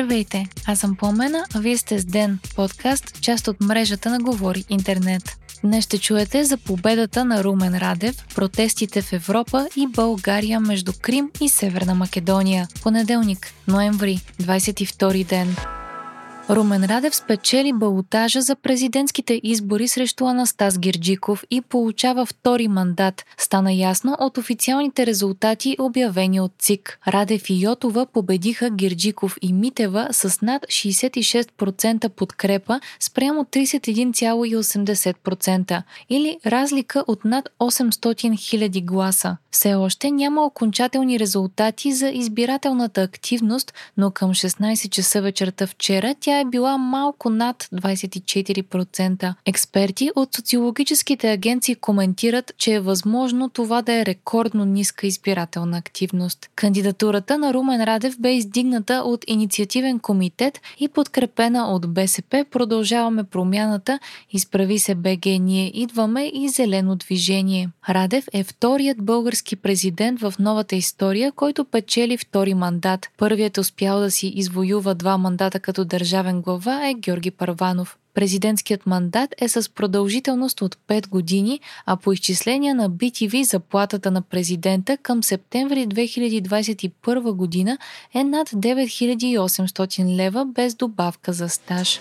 Здравейте, аз съм Пламена, а вие сте с Ден, подкаст, част от мрежата на Говори Интернет. Днес ще чуете за победата на Румен Радев, протестите в Европа и България между Крим и Северна Македония. Понеделник, ноември, 22 ден. Румен Радев спечели балотажа за президентските избори срещу Анастас Герджиков и получава втори мандат. Стана ясно от официалните резултати, обявени от ЦИК. Радев и Йотова победиха Герджиков и Митева с над 66% подкрепа спрямо 31,80% или разлика от над 800 000 гласа. Все още няма окончателни резултати за избирателната активност, но към 16 часа вечерта вчера тя е била малко над 24%. Експерти от социологическите агенции коментират, че е възможно това да е рекордно ниска избирателна активност. Кандидатурата на Румен Радев бе издигната от инициативен комитет и подкрепена от БСП Продължаваме промяната, изправи се БГ Ние идваме и Зелено движение. Радев е вторият български президент в новата история, който печели втори мандат. Първият успял да си извоюва два мандата като държавен държавен глава е Георги Парванов. Президентският мандат е с продължителност от 5 години, а по изчисления на BTV заплатата на президента към септември 2021 година е над 9800 лева без добавка за стаж.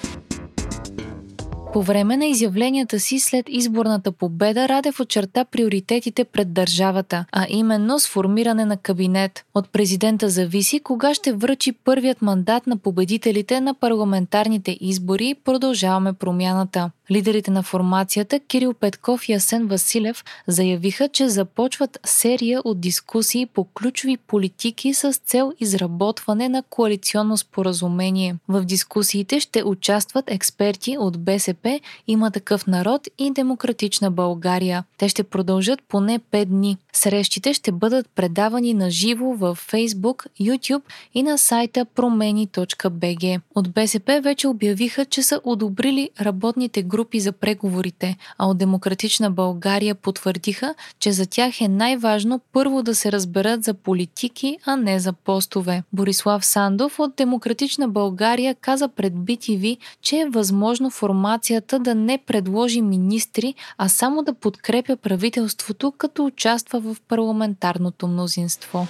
По време на изявленията си след изборната победа Радев очерта приоритетите пред държавата, а именно сформиране на кабинет. От президента зависи кога ще връчи първият мандат на победителите на парламентарните избори продължаваме промяната. Лидерите на формацията Кирил Петков и Асен Василев заявиха, че започват серия от дискусии по ключови политики с цел изработване на коалиционно споразумение. В дискусиите ще участват експерти от БСП, има такъв народ и Демократична България. Те ще продължат поне 5 дни. Срещите ще бъдат предавани на живо в Facebook, YouTube и на сайта промени.bg. От БСП вече обявиха, че са одобрили работните групи групи за преговорите, а от Демократична България потвърдиха, че за тях е най-важно първо да се разберат за политики, а не за постове. Борислав Сандов от Демократична България каза пред BTV, че е възможно формацията да не предложи министри, а само да подкрепя правителството, като участва в парламентарното мнозинство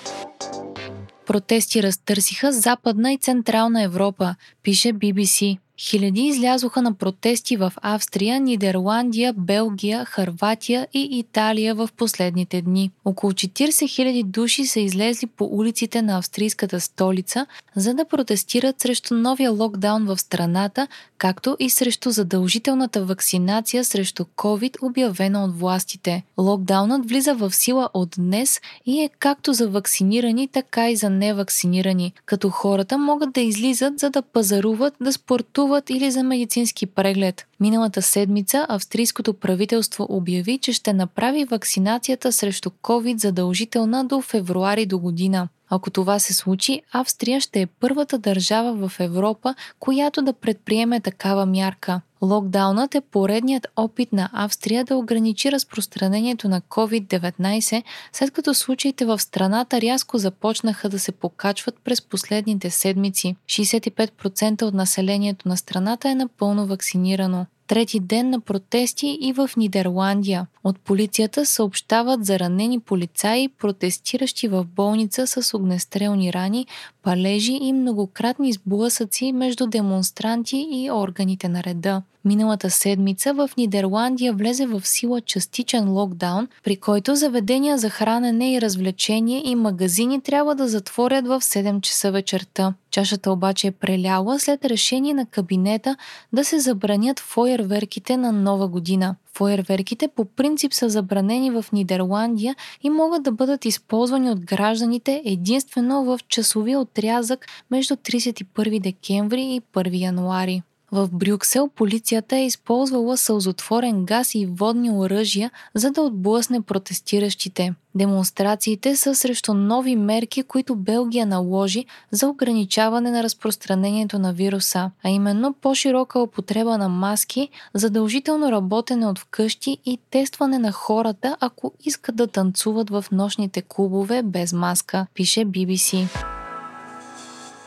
протести разтърсиха Западна и Централна Европа, пише BBC. Хиляди излязоха на протести в Австрия, Нидерландия, Белгия, Харватия и Италия в последните дни. Около 40 000 души са излезли по улиците на австрийската столица, за да протестират срещу новия локдаун в страната, както и срещу задължителната вакцинация срещу COVID, обявена от властите. Локдаунът влиза в сила от днес и е както за вакцинирани, така и за невакцинирани, като хората могат да излизат, за да пазаруват, да спортуват пътуват или за медицински преглед. Миналата седмица австрийското правителство обяви, че ще направи вакцинацията срещу COVID задължителна до февруари до година. Ако това се случи, Австрия ще е първата държава в Европа, която да предприеме такава мярка. Локдаунът е поредният опит на Австрия да ограничи разпространението на COVID-19, след като случаите в страната рязко започнаха да се покачват през последните седмици. 65% от населението на страната е напълно вакцинирано трети ден на протести и в Нидерландия. От полицията съобщават за ранени полицаи, протестиращи в болница с огнестрелни рани, палежи и многократни сблъсъци между демонстранти и органите на реда. Миналата седмица в Нидерландия влезе в сила частичен локдаун, при който заведения за хранене и развлечение и магазини трябва да затворят в 7 часа вечерта. Чашата обаче е преляла след решение на кабинета да се забранят фойерверките на нова година. Фойерверките по принцип са забранени в Нидерландия и могат да бъдат използвани от гражданите единствено в часови отрязък между 31 декември и 1 януари. В Брюксел полицията е използвала сълзотворен газ и водни оръжия, за да отблъсне протестиращите. Демонстрациите са срещу нови мерки, които Белгия наложи за ограничаване на разпространението на вируса, а именно по-широка употреба на маски, задължително работене от вкъщи и тестване на хората, ако искат да танцуват в нощните клубове без маска, пише BBC.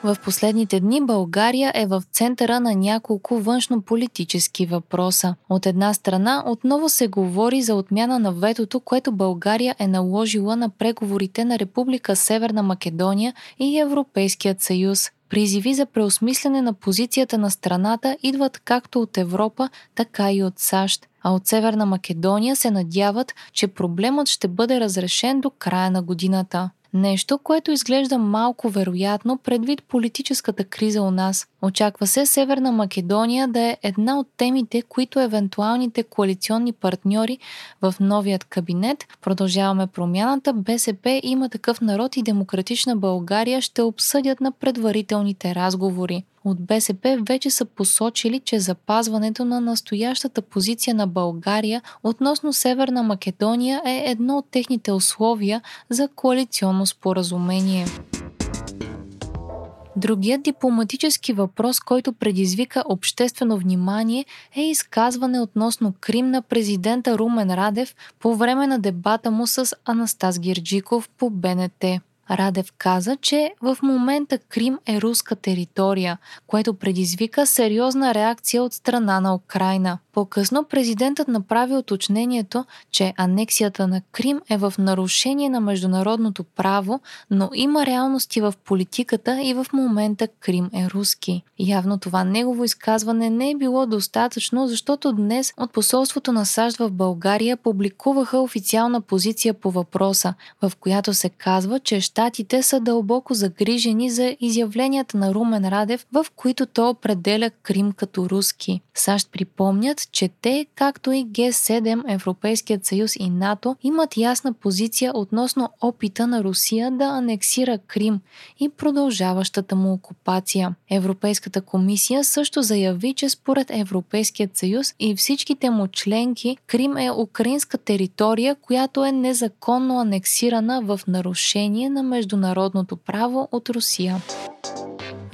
В последните дни България е в центъра на няколко външно-политически въпроса. От една страна, отново се говори за отмяна на ветото, което България е наложила на преговорите на Република Северна Македония и Европейският съюз. Призиви за преосмислене на позицията на страната идват както от Европа, така и от САЩ а от Северна Македония се надяват, че проблемът ще бъде разрешен до края на годината. Нещо, което изглежда малко вероятно предвид политическата криза у нас. Очаква се Северна Македония да е една от темите, които евентуалните коалиционни партньори в новият кабинет. Продължаваме промяната, БСП има такъв народ и Демократична България ще обсъдят на предварителните разговори. От БСП вече са посочили, че запазването на настоящата позиция на България относно Северна Македония е едно от техните условия за коалиционно споразумение. Другият дипломатически въпрос, който предизвика обществено внимание, е изказване относно Крим на президента Румен Радев по време на дебата му с Анастас Гирджиков по БНТ. Радев каза, че в момента Крим е руска територия, което предизвика сериозна реакция от страна на Украина. По-късно президентът направи уточнението, че анексията на Крим е в нарушение на международното право, но има реалности в политиката и в момента Крим е руски. Явно това негово изказване не е било достатъчно, защото днес от посолството на САЩ в България публикуваха официална позиция по въпроса, в която се казва, че щатите са дълбоко загрижени за изявленията на Румен Радев, в които то определя Крим като руски. САЩ припомнят, че те, както и Г7, Европейският съюз и НАТО, имат ясна позиция относно опита на Русия да анексира Крим и продължаващата му окупация. Европейската комисия също заяви, че според Европейският съюз и всичките му членки, Крим е украинска територия, която е незаконно анексирана в нарушение на международното право от Русия.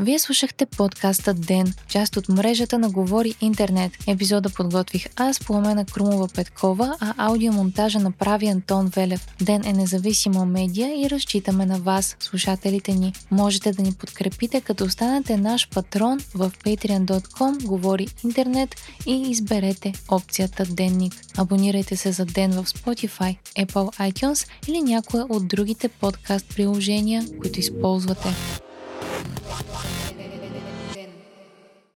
Вие слушахте подкаста Ден, част от мрежата на Говори Интернет. Епизода подготвих аз, Пламена Крумова Петкова, а аудиомонтажа направи Антон Велев. Ден е независима медия и разчитаме на вас, слушателите ни. Можете да ни подкрепите, като станете наш патрон в patreon.com Говори Интернет и изберете опцията Денник. Абонирайте се за Ден в Spotify, Apple iTunes или някоя от другите подкаст приложения, които използвате.